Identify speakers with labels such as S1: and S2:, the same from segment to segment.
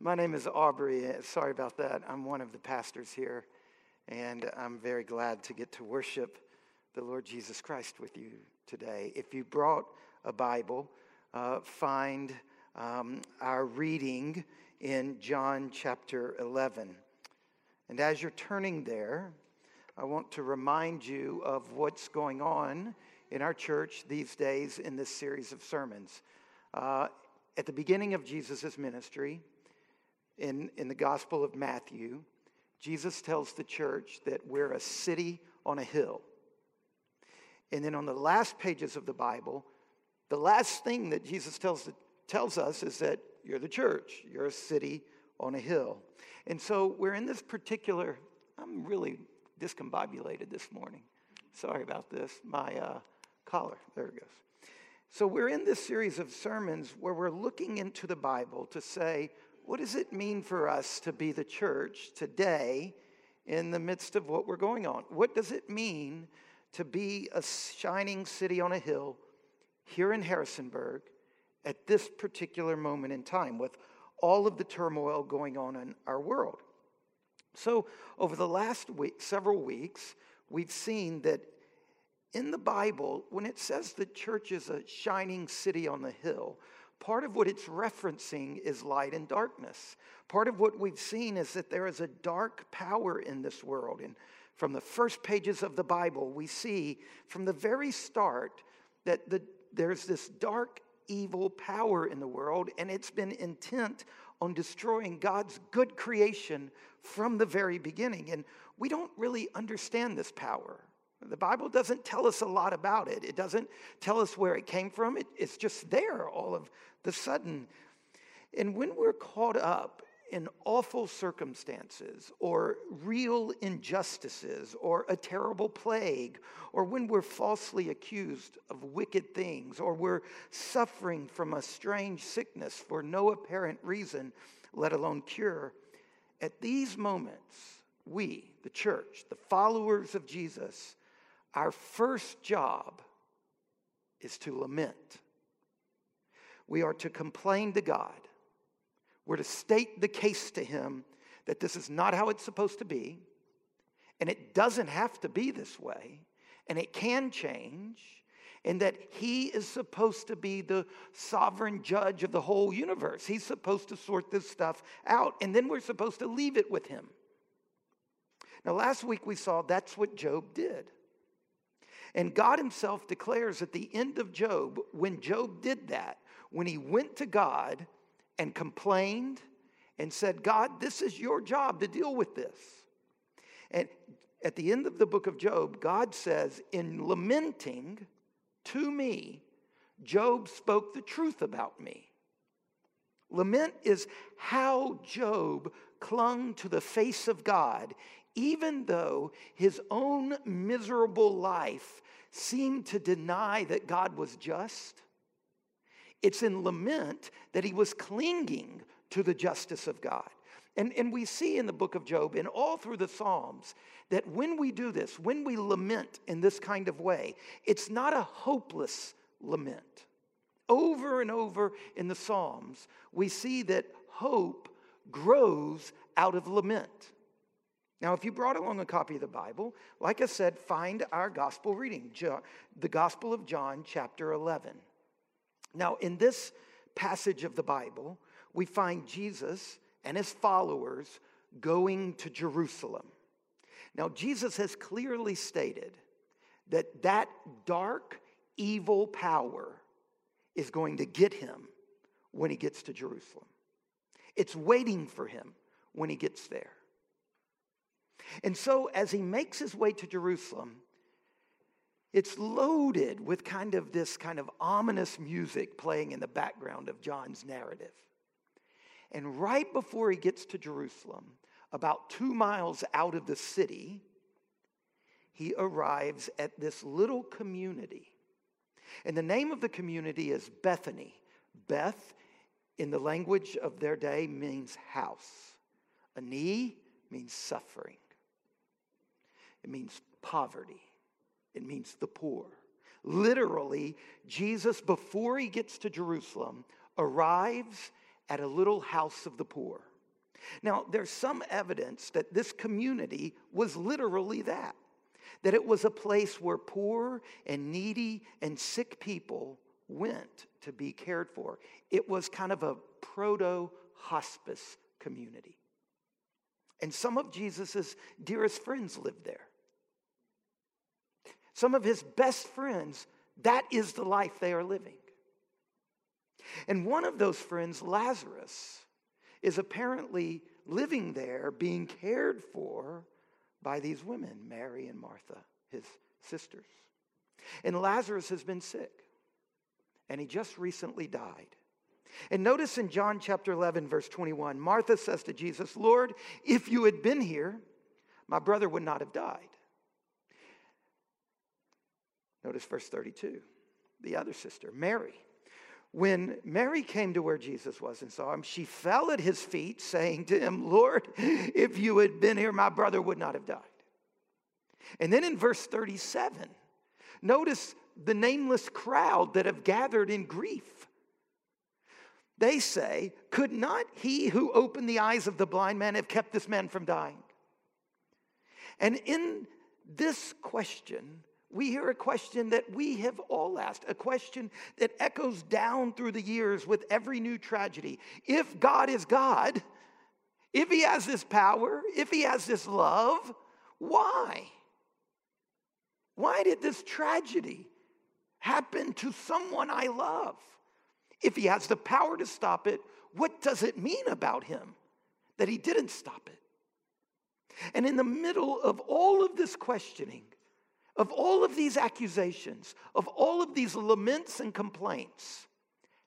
S1: My name is Aubrey. Sorry about that. I'm one of the pastors here, and I'm very glad to get to worship the Lord Jesus Christ with you today. If you brought a Bible, uh, find um, our reading in John chapter 11. And as you're turning there, I want to remind you of what's going on in our church these days in this series of sermons. Uh, at the beginning of Jesus' ministry, in, in the Gospel of Matthew, Jesus tells the church that we're a city on a hill. And then on the last pages of the Bible, the last thing that Jesus tells, tells us is that you're the church, you're a city on a hill. And so we're in this particular, I'm really discombobulated this morning. Sorry about this. My uh, collar, there it goes. So we're in this series of sermons where we're looking into the Bible to say, what does it mean for us to be the church today in the midst of what we're going on? What does it mean to be a shining city on a hill here in Harrisonburg at this particular moment in time with all of the turmoil going on in our world? So, over the last week, several weeks, we've seen that in the Bible, when it says the church is a shining city on the hill, Part of what it's referencing is light and darkness. Part of what we've seen is that there is a dark power in this world. And from the first pages of the Bible, we see from the very start that the, there's this dark, evil power in the world, and it's been intent on destroying God's good creation from the very beginning. And we don't really understand this power. The Bible doesn't tell us a lot about it. It doesn't tell us where it came from. It, it's just there all of the sudden. And when we're caught up in awful circumstances or real injustices or a terrible plague or when we're falsely accused of wicked things or we're suffering from a strange sickness for no apparent reason, let alone cure, at these moments, we, the church, the followers of Jesus, our first job is to lament. We are to complain to God. We're to state the case to Him that this is not how it's supposed to be, and it doesn't have to be this way, and it can change, and that He is supposed to be the sovereign judge of the whole universe. He's supposed to sort this stuff out, and then we're supposed to leave it with Him. Now, last week we saw that's what Job did. And God Himself declares at the end of Job, when Job did that, when he went to God and complained and said, God, this is your job to deal with this. And at the end of the book of Job, God says, in lamenting to me, Job spoke the truth about me. Lament is how Job clung to the face of God even though his own miserable life seemed to deny that God was just, it's in lament that he was clinging to the justice of God. And, and we see in the book of Job and all through the Psalms that when we do this, when we lament in this kind of way, it's not a hopeless lament. Over and over in the Psalms, we see that hope grows out of lament. Now, if you brought along a copy of the Bible, like I said, find our gospel reading, the Gospel of John, chapter 11. Now, in this passage of the Bible, we find Jesus and his followers going to Jerusalem. Now, Jesus has clearly stated that that dark, evil power is going to get him when he gets to Jerusalem. It's waiting for him when he gets there. And so, as he makes his way to Jerusalem, it's loaded with kind of this kind of ominous music playing in the background of John's narrative. And right before he gets to Jerusalem, about two miles out of the city, he arrives at this little community. And the name of the community is Bethany. Beth, in the language of their day, means house. Ani means suffering. It means poverty, it means the poor. Literally, Jesus, before he gets to Jerusalem, arrives at a little house of the poor. Now, there's some evidence that this community was literally that, that it was a place where poor and needy and sick people went to be cared for. It was kind of a proto hospice community. And some of Jesus' dearest friends lived there. Some of his best friends, that is the life they are living. And one of those friends, Lazarus, is apparently living there being cared for by these women, Mary and Martha, his sisters. And Lazarus has been sick, and he just recently died. And notice in John chapter 11, verse 21, Martha says to Jesus, Lord, if you had been here, my brother would not have died. Notice verse 32, the other sister, Mary. When Mary came to where Jesus was and saw him, she fell at his feet, saying to him, Lord, if you had been here, my brother would not have died. And then in verse 37, notice the nameless crowd that have gathered in grief. They say, Could not he who opened the eyes of the blind man have kept this man from dying? And in this question, we hear a question that we have all asked, a question that echoes down through the years with every new tragedy. If God is God, if He has this power, if He has this love, why? Why did this tragedy happen to someone I love? If He has the power to stop it, what does it mean about Him that He didn't stop it? And in the middle of all of this questioning, of all of these accusations, of all of these laments and complaints,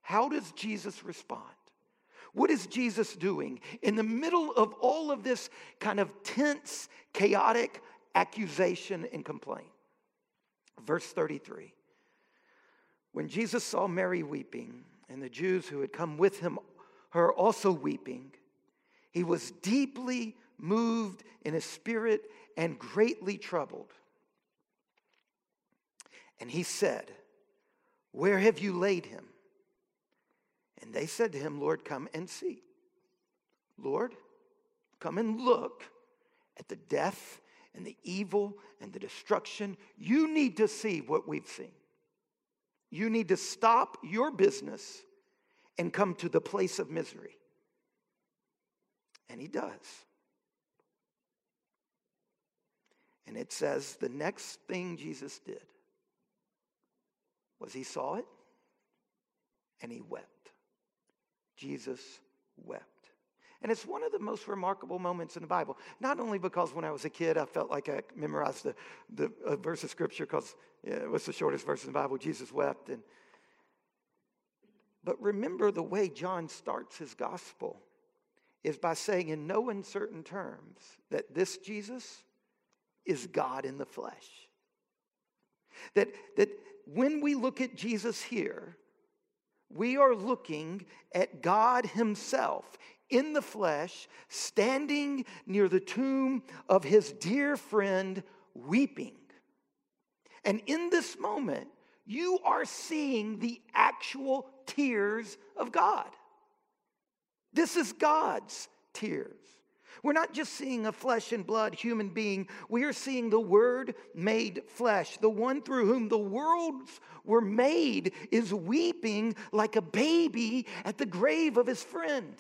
S1: how does Jesus respond? What is Jesus doing in the middle of all of this kind of tense, chaotic accusation and complaint? Verse 33 When Jesus saw Mary weeping and the Jews who had come with him, her also weeping, he was deeply moved in his spirit and greatly troubled. And he said, Where have you laid him? And they said to him, Lord, come and see. Lord, come and look at the death and the evil and the destruction. You need to see what we've seen. You need to stop your business and come to the place of misery. And he does. And it says the next thing Jesus did was he saw it and he wept. Jesus wept. And it's one of the most remarkable moments in the Bible. Not only because when I was a kid, I felt like I memorized the, the verse of scripture because yeah, it was the shortest verse in the Bible, Jesus wept. And, but remember the way John starts his gospel is by saying in no uncertain terms that this Jesus is God in the flesh. That, that when we look at Jesus here, we are looking at God Himself in the flesh, standing near the tomb of His dear friend, weeping. And in this moment, you are seeing the actual tears of God. This is God's tears. We're not just seeing a flesh and blood human being, we are seeing the Word made flesh. The one through whom the worlds were made is weeping like a baby at the grave of his friend.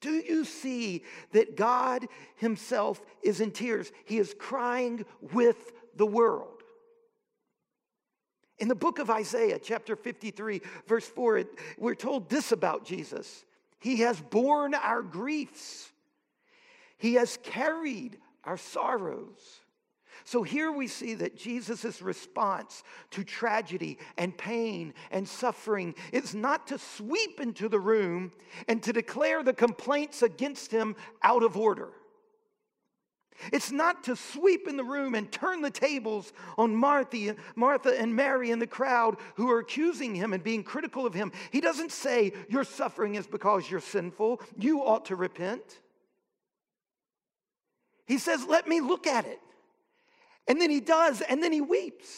S1: Do you see that God Himself is in tears? He is crying with the world. In the book of Isaiah, chapter 53, verse 4, we're told this about Jesus He has borne our griefs he has carried our sorrows. So here we see that Jesus' response to tragedy and pain and suffering is not to sweep into the room and to declare the complaints against him out of order. It's not to sweep in the room and turn the tables on Martha, Martha and Mary and the crowd who are accusing him and being critical of him. He doesn't say, Your suffering is because you're sinful. You ought to repent. He says, Let me look at it. And then he does, and then he weeps.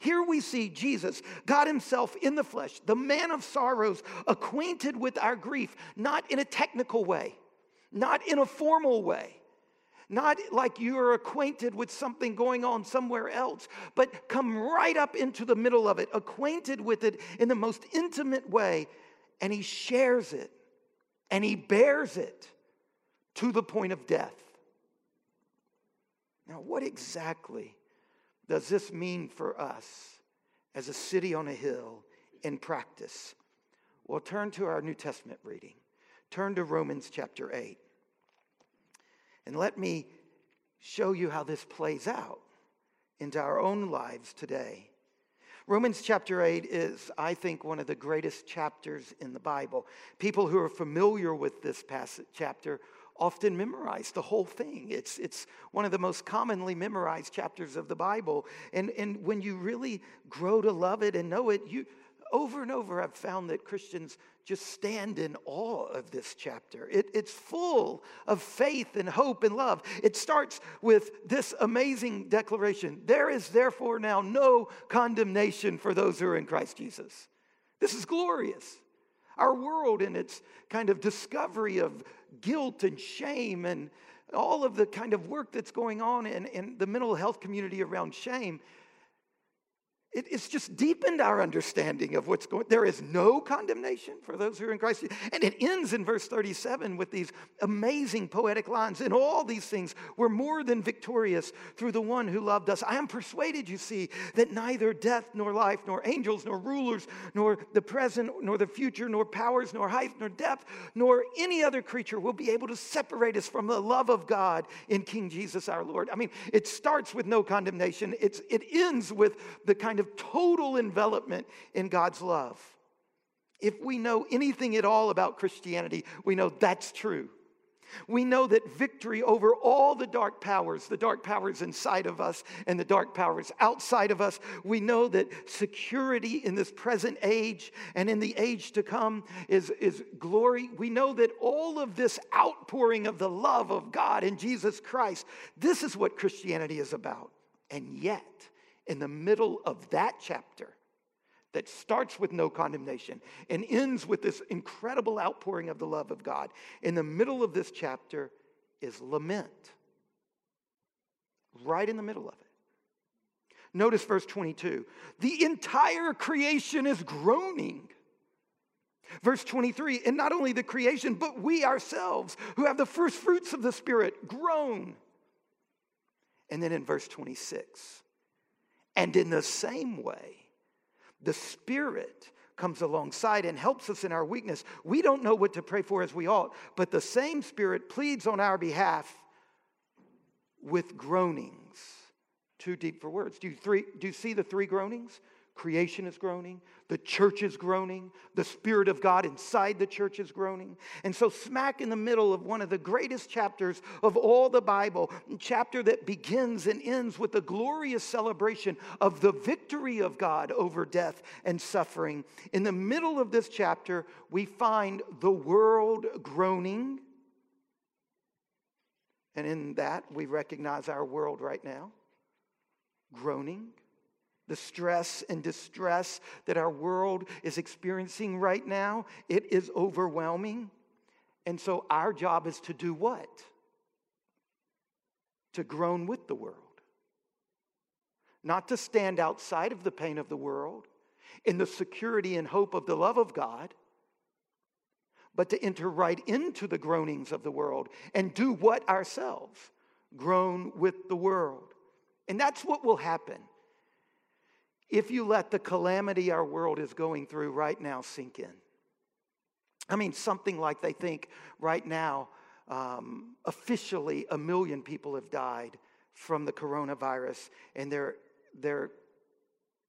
S1: Here we see Jesus, God Himself in the flesh, the man of sorrows, acquainted with our grief, not in a technical way, not in a formal way, not like you are acquainted with something going on somewhere else, but come right up into the middle of it, acquainted with it in the most intimate way, and He shares it and He bears it to the point of death. Now, what exactly does this mean for us as a city on a hill in practice? Well, turn to our New Testament reading. Turn to Romans chapter 8. And let me show you how this plays out into our own lives today. Romans chapter 8 is, I think, one of the greatest chapters in the Bible. People who are familiar with this passage chapter often memorize the whole thing. It's, it's one of the most commonly memorized chapters of the Bible. And, and when you really grow to love it and know it, you over and over I've found that Christians just stand in awe of this chapter. It, it's full of faith and hope and love. It starts with this amazing declaration There is therefore now no condemnation for those who are in Christ Jesus. This is glorious. Our world and its kind of discovery of guilt and shame and all of the kind of work that's going on in, in the mental health community around shame it, it's just deepened our understanding of what's going there is no condemnation for those who are in christ. And it ends in verse 37 with these amazing poetic lines. In all these things we're more than victorious through the one who loved us. I am persuaded you see that neither death nor life nor angels nor rulers nor the present nor the future nor powers nor height nor depth nor any other creature will be able to separate us from the love of god in king jesus our lord. I mean it starts with no condemnation. It's, it ends with the kind of total envelopment in God's love. If we know anything at all about Christianity, we know that's true. We know that victory over all the dark powers, the dark powers inside of us and the dark powers outside of us, we know that security in this present age and in the age to come is, is glory. We know that all of this outpouring of the love of God in Jesus Christ, this is what Christianity is about. And yet, in the middle of that chapter that starts with no condemnation and ends with this incredible outpouring of the love of God, in the middle of this chapter is lament. Right in the middle of it. Notice verse 22 the entire creation is groaning. Verse 23, and not only the creation, but we ourselves who have the first fruits of the Spirit groan. And then in verse 26, and in the same way, the Spirit comes alongside and helps us in our weakness. We don't know what to pray for as we ought, but the same Spirit pleads on our behalf with groanings. Too deep for words. Do you, three, do you see the three groanings? Creation is groaning, the church is groaning, the Spirit of God inside the church is groaning. And so, smack in the middle of one of the greatest chapters of all the Bible, chapter that begins and ends with the glorious celebration of the victory of God over death and suffering. In the middle of this chapter, we find the world groaning. And in that, we recognize our world right now groaning the stress and distress that our world is experiencing right now, it is overwhelming. And so our job is to do what? To groan with the world. Not to stand outside of the pain of the world in the security and hope of the love of God, but to enter right into the groanings of the world and do what ourselves? Groan with the world. And that's what will happen if you let the calamity our world is going through right now sink in. I mean, something like they think right now, um, officially, a million people have died from the coronavirus, and they're, they're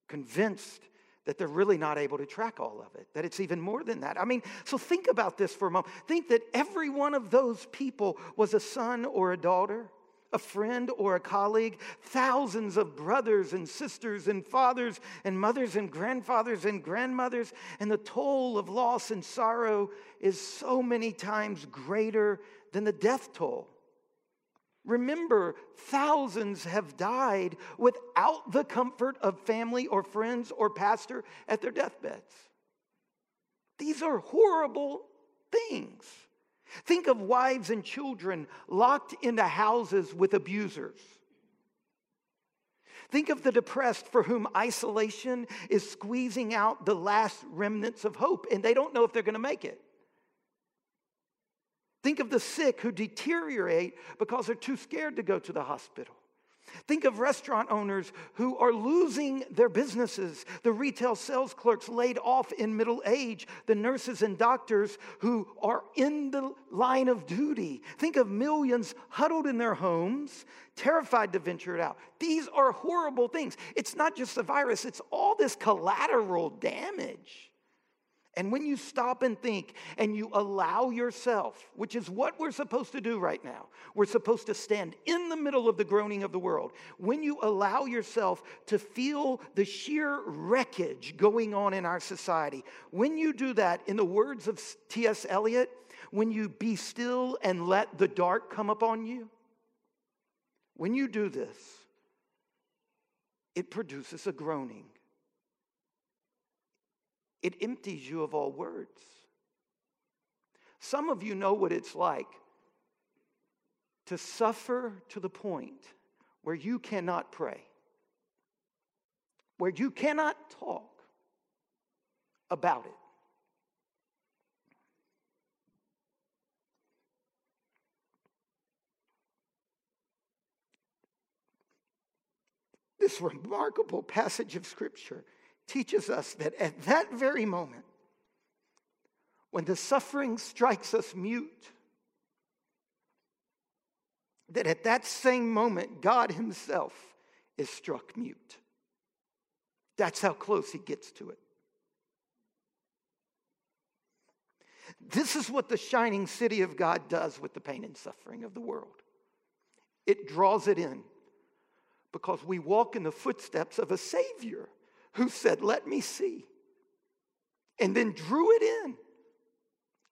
S1: convinced that they're really not able to track all of it, that it's even more than that. I mean, so think about this for a moment. Think that every one of those people was a son or a daughter a friend or a colleague, thousands of brothers and sisters and fathers and mothers and grandfathers and grandmothers, and the toll of loss and sorrow is so many times greater than the death toll. Remember, thousands have died without the comfort of family or friends or pastor at their deathbeds. These are horrible things. Think of wives and children locked into houses with abusers. Think of the depressed for whom isolation is squeezing out the last remnants of hope, and they don't know if they're going to make it. Think of the sick who deteriorate because they're too scared to go to the hospital. Think of restaurant owners who are losing their businesses, the retail sales clerks laid off in middle age, the nurses and doctors who are in the line of duty. Think of millions huddled in their homes, terrified to venture out. These are horrible things. It's not just the virus, it's all this collateral damage. And when you stop and think and you allow yourself, which is what we're supposed to do right now, we're supposed to stand in the middle of the groaning of the world. When you allow yourself to feel the sheer wreckage going on in our society, when you do that, in the words of T.S. Eliot, when you be still and let the dark come upon you, when you do this, it produces a groaning it empties you of all words. Some of you know what it's like to suffer to the point where you cannot pray, where you cannot talk about it. This remarkable passage of Scripture teaches us that at that very moment, when the suffering strikes us mute, that at that same moment, God Himself is struck mute. That's how close He gets to it. This is what the shining city of God does with the pain and suffering of the world it draws it in because we walk in the footsteps of a Savior who said, Let me see, and then drew it in.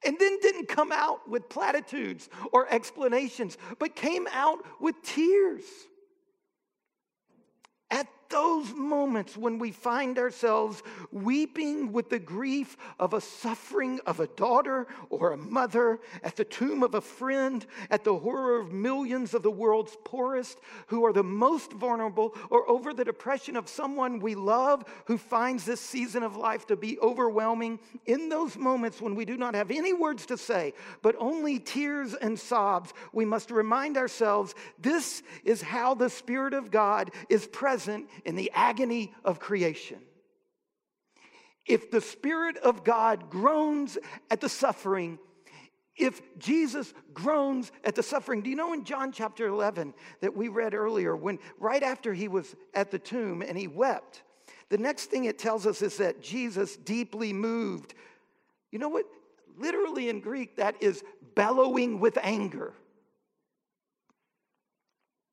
S1: And then didn't come out with platitudes or explanations, but came out with tears. At those moments when we find ourselves weeping with the grief of a suffering of a daughter or a mother, at the tomb of a friend, at the horror of millions of the world's poorest who are the most vulnerable, or over the depression of someone we love who finds this season of life to be overwhelming, in those moments when we do not have any words to say, but only tears and sobs, we must remind ourselves this is how the Spirit of God is present in the agony of creation. If the Spirit of God groans at the suffering, if Jesus groans at the suffering, do you know in John chapter 11 that we read earlier, when right after he was at the tomb and he wept, the next thing it tells us is that Jesus deeply moved. You know what? Literally in Greek, that is bellowing with anger.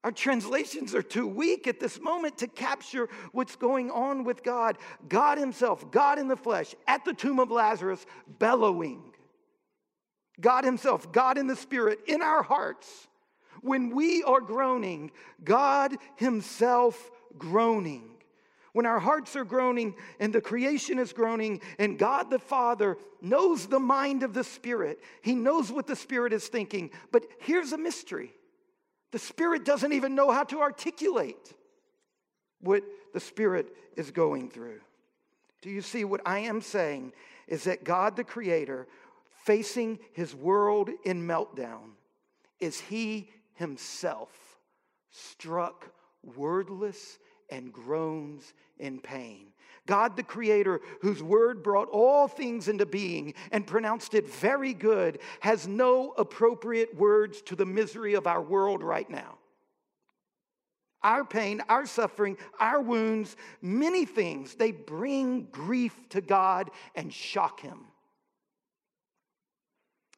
S1: Our translations are too weak at this moment to capture what's going on with God. God Himself, God in the flesh, at the tomb of Lazarus, bellowing. God Himself, God in the Spirit, in our hearts. When we are groaning, God Himself groaning. When our hearts are groaning and the creation is groaning, and God the Father knows the mind of the Spirit, He knows what the Spirit is thinking. But here's a mystery the Spirit doesn't even know how to articulate what the Spirit is going through. Do you see what I am saying? Is that God the Creator, facing his world in meltdown, is he himself struck wordless and groans in pain. God the Creator, whose word brought all things into being and pronounced it very good, has no appropriate words to the misery of our world right now. Our pain, our suffering, our wounds, many things, they bring grief to God and shock Him.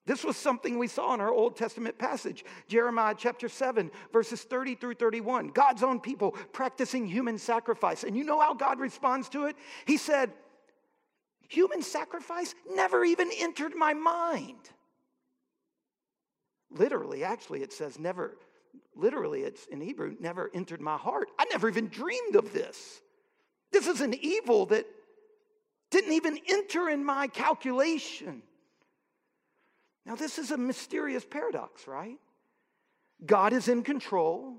S1: This was something we saw in our Old Testament passage, Jeremiah chapter 7, verses 30 through 31. God's own people practicing human sacrifice. And you know how God responds to it? He said, Human sacrifice never even entered my mind. Literally, actually, it says, never, literally, it's in Hebrew, never entered my heart. I never even dreamed of this. This is an evil that didn't even enter in my calculation. Now, this is a mysterious paradox, right? God is in control.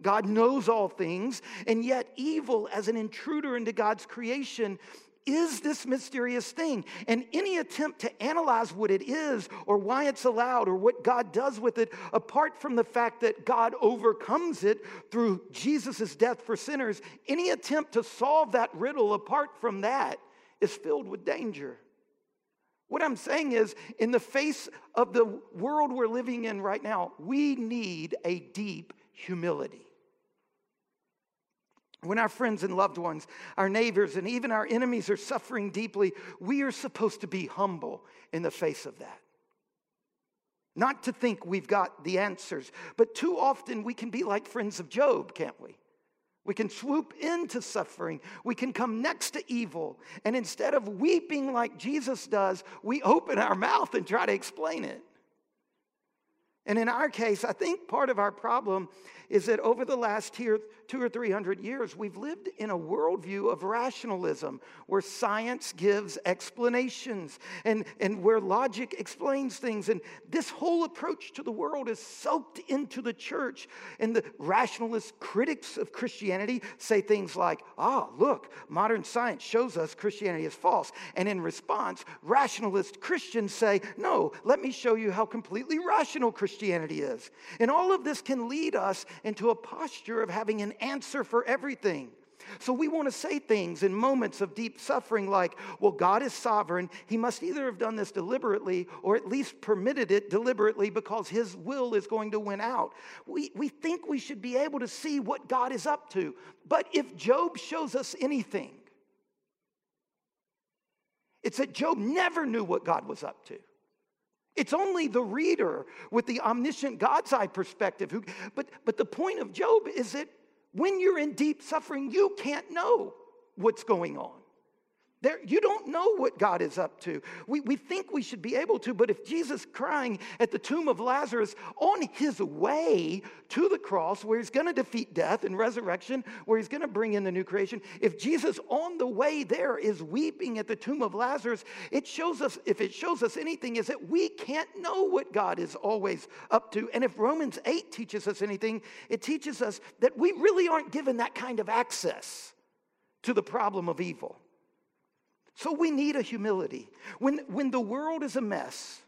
S1: God knows all things, and yet evil as an intruder into God's creation is this mysterious thing. And any attempt to analyze what it is or why it's allowed or what God does with it, apart from the fact that God overcomes it through Jesus' death for sinners, any attempt to solve that riddle apart from that is filled with danger. What I'm saying is, in the face of the world we're living in right now, we need a deep humility. When our friends and loved ones, our neighbors, and even our enemies are suffering deeply, we are supposed to be humble in the face of that. Not to think we've got the answers, but too often we can be like friends of Job, can't we? We can swoop into suffering. We can come next to evil. And instead of weeping like Jesus does, we open our mouth and try to explain it. And in our case, I think part of our problem is that over the last two or three hundred years, we've lived in a worldview of rationalism where science gives explanations and, and where logic explains things. And this whole approach to the world is soaked into the church. And the rationalist critics of Christianity say things like, ah, look, modern science shows us Christianity is false. And in response, rationalist Christians say, no, let me show you how completely rational Christianity is. And all of this can lead us into a posture of having an answer for everything. So we want to say things in moments of deep suffering like, well, God is sovereign. He must either have done this deliberately or at least permitted it deliberately because his will is going to win out. We, we think we should be able to see what God is up to. But if Job shows us anything, it's that Job never knew what God was up to. It's only the reader with the omniscient God's eye perspective who, but, but the point of Job is that when you're in deep suffering, you can't know what's going on. There, you don't know what God is up to. We, we think we should be able to, but if Jesus crying at the tomb of Lazarus on his way to the cross, where he's going to defeat death and resurrection, where he's going to bring in the new creation, if Jesus on the way there is weeping at the tomb of Lazarus, it shows us, if it shows us anything, is that we can't know what God is always up to. And if Romans 8 teaches us anything, it teaches us that we really aren't given that kind of access to the problem of evil. So we need a humility. When, when the world is a mess,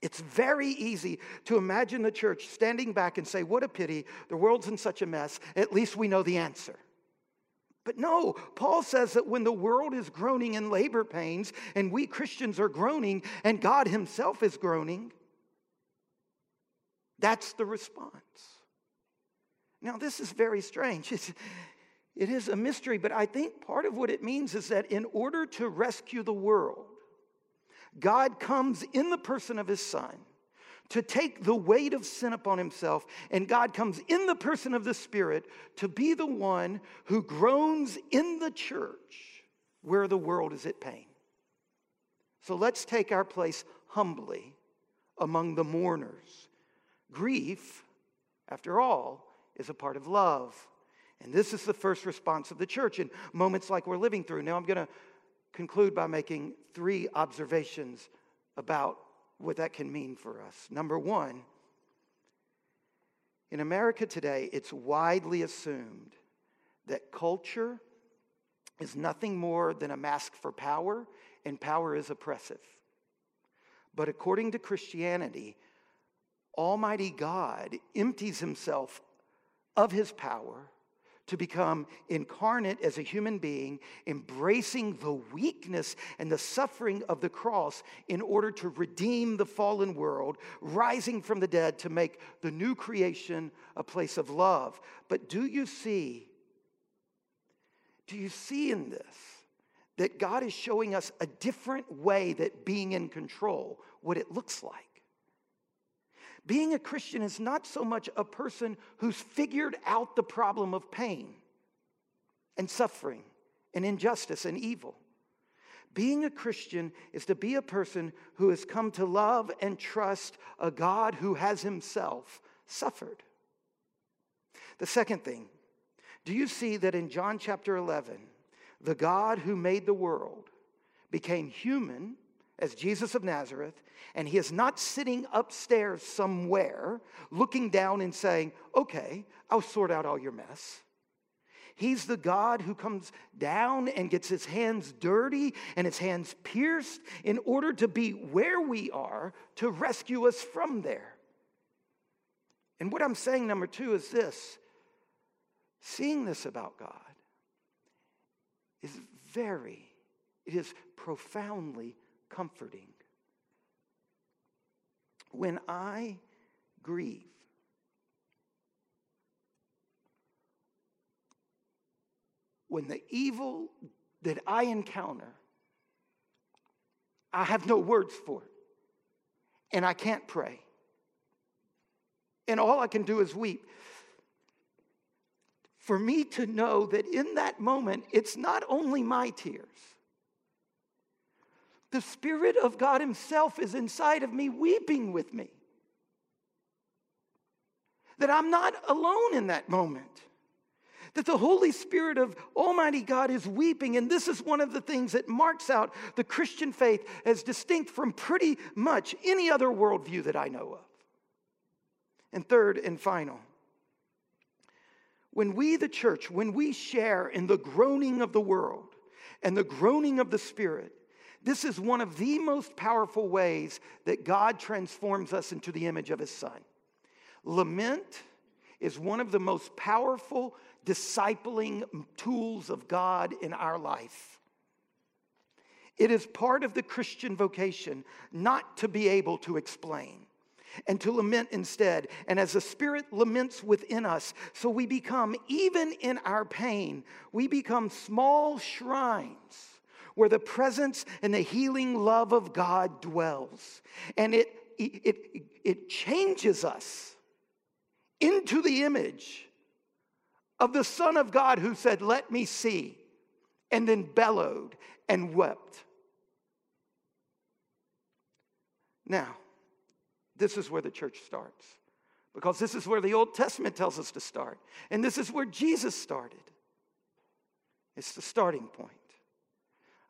S1: it's very easy to imagine the church standing back and say, What a pity, the world's in such a mess. At least we know the answer. But no, Paul says that when the world is groaning in labor pains and we Christians are groaning and God Himself is groaning, that's the response. Now, this is very strange. It's, it is a mystery, but I think part of what it means is that in order to rescue the world, God comes in the person of his son to take the weight of sin upon himself, and God comes in the person of the Spirit to be the one who groans in the church where the world is at pain. So let's take our place humbly among the mourners. Grief, after all, is a part of love. And this is the first response of the church in moments like we're living through. Now, I'm going to conclude by making three observations about what that can mean for us. Number one, in America today, it's widely assumed that culture is nothing more than a mask for power, and power is oppressive. But according to Christianity, Almighty God empties himself of his power to become incarnate as a human being, embracing the weakness and the suffering of the cross in order to redeem the fallen world, rising from the dead to make the new creation a place of love. But do you see? Do you see in this that God is showing us a different way that being in control, what it looks like? Being a Christian is not so much a person who's figured out the problem of pain and suffering and injustice and evil. Being a Christian is to be a person who has come to love and trust a God who has himself suffered. The second thing, do you see that in John chapter 11, the God who made the world became human as Jesus of Nazareth, and he is not sitting upstairs somewhere looking down and saying, Okay, I'll sort out all your mess. He's the God who comes down and gets his hands dirty and his hands pierced in order to be where we are to rescue us from there. And what I'm saying, number two, is this seeing this about God is very, it is profoundly comforting. When I grieve, when the evil that I encounter, I have no words for and I can't pray. And all I can do is weep. For me to know that in that moment, it's not only my tears, the Spirit of God Himself is inside of me, weeping with me. That I'm not alone in that moment that the Holy Spirit of Almighty God is weeping. And this is one of the things that marks out the Christian faith as distinct from pretty much any other worldview that I know of. And third and final, when we, the church, when we share in the groaning of the world and the groaning of the Spirit, this is one of the most powerful ways that God transforms us into the image of His Son. Lament is one of the most powerful discipling tools of God in our life. It is part of the Christian vocation not to be able to explain and to lament instead. And as the Spirit laments within us, so we become, even in our pain, we become small shrines where the presence and the healing love of God dwells. And it, it, it, changes us into the image of the Son of God who said, Let me see, and then bellowed and wept. Now, this is where the church starts because this is where the Old Testament tells us to start, and this is where Jesus started. It's the starting point.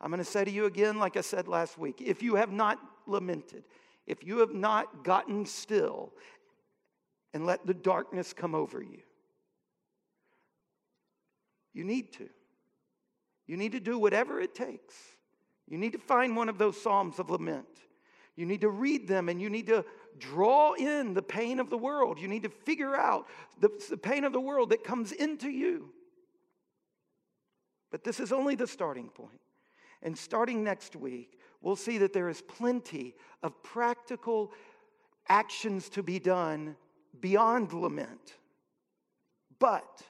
S1: I'm going to say to you again, like I said last week if you have not lamented, if you have not gotten still and let the darkness come over you, you need to. You need to do whatever it takes. You need to find one of those Psalms of lament. You need to read them and you need to draw in the pain of the world. You need to figure out the, the pain of the world that comes into you. But this is only the starting point. And starting next week, we'll see that there is plenty of practical actions to be done beyond lament. But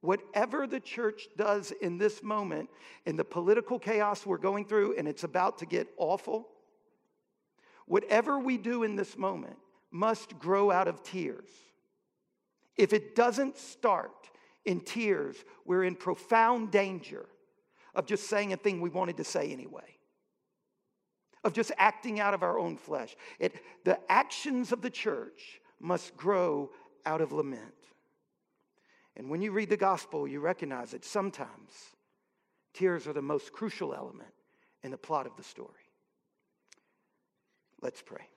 S1: whatever the church does in this moment, in the political chaos we're going through, and it's about to get awful, whatever we do in this moment must grow out of tears. If it doesn't start in tears, we're in profound danger of just saying a thing we wanted to say anyway, of just acting out of our own flesh. It, the actions of the church must grow out of lament. And when you read the gospel, you recognize that sometimes tears are the most crucial element in the plot of the story. Let's pray.